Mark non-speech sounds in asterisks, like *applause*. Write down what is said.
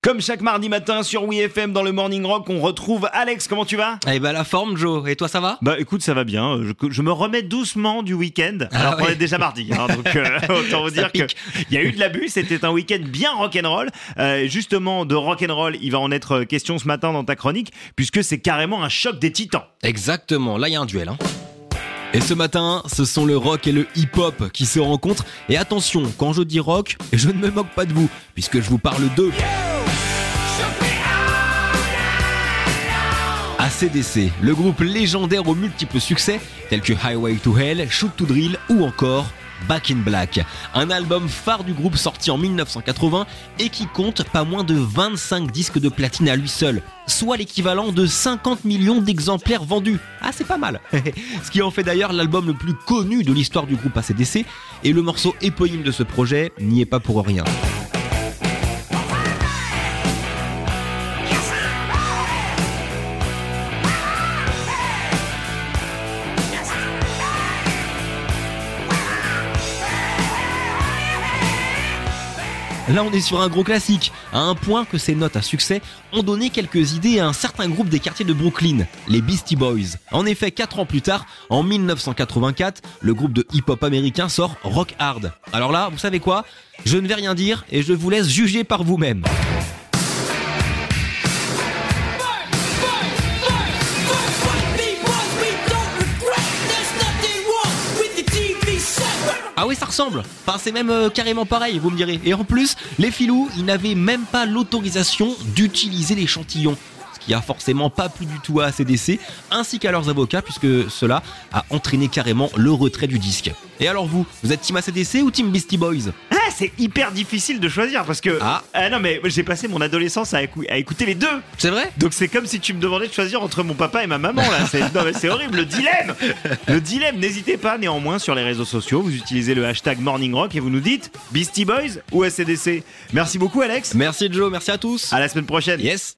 Comme chaque mardi matin sur WeFM dans le Morning Rock, on retrouve Alex. Comment tu vas? Eh ben la forme Joe, et toi ça va? Bah écoute, ça va bien. Je, je me remets doucement du week-end. Ah Alors qu'on est déjà mardi, hein, donc euh, *laughs* *laughs* autant vous dire qu'il y a eu de l'abus. C'était un week-end bien rock'n'roll. Euh, justement, de rock'n'roll, il va en être question ce matin dans ta chronique, puisque c'est carrément un choc des titans. Exactement, là il y a un duel. Hein. Et ce matin, ce sont le rock et le hip-hop qui se rencontrent. Et attention, quand je dis rock, je ne me moque pas de vous, puisque je vous parle de... ACDC, le groupe légendaire aux multiples succès, tels que Highway to Hell, Shoot to Drill ou encore Back in Black. Un album phare du groupe sorti en 1980 et qui compte pas moins de 25 disques de platine à lui seul, soit l'équivalent de 50 millions d'exemplaires vendus. Ah, c'est pas mal. *laughs* Ce qui en fait d'ailleurs l'album le plus connu de l'histoire du groupe ACDC et le morceau éponyme de ce projet n'y est pas pour rien. Là, on est sur un gros classique, à un point que ces notes à succès ont donné quelques idées à un certain groupe des quartiers de Brooklyn, les Beastie Boys. En effet, 4 ans plus tard, en 1984, le groupe de hip-hop américain sort Rock Hard. Alors là, vous savez quoi? Je ne vais rien dire et je vous laisse juger par vous-même. Ah oui, ça ressemble. Enfin, c'est même euh, carrément pareil, vous me direz. Et en plus, les filous, ils n'avaient même pas l'autorisation d'utiliser l'échantillon. Ce qui a forcément pas plu du tout à ACDC, ainsi qu'à leurs avocats, puisque cela a entraîné carrément le retrait du disque. Et alors vous, vous êtes team ACDC ou team Beastie Boys? C'est hyper difficile de choisir parce que Ah. non mais j'ai passé mon adolescence à, écou- à écouter les deux. C'est vrai? Donc c'est comme si tu me demandais de choisir entre mon papa et ma maman là. C'est, non mais c'est horrible, le dilemme. Le dilemme. N'hésitez pas néanmoins sur les réseaux sociaux. Vous utilisez le hashtag Morning Rock et vous nous dites Beastie Boys ou ACDC. Merci beaucoup Alex. Merci Joe, merci à tous. À la semaine prochaine. Yes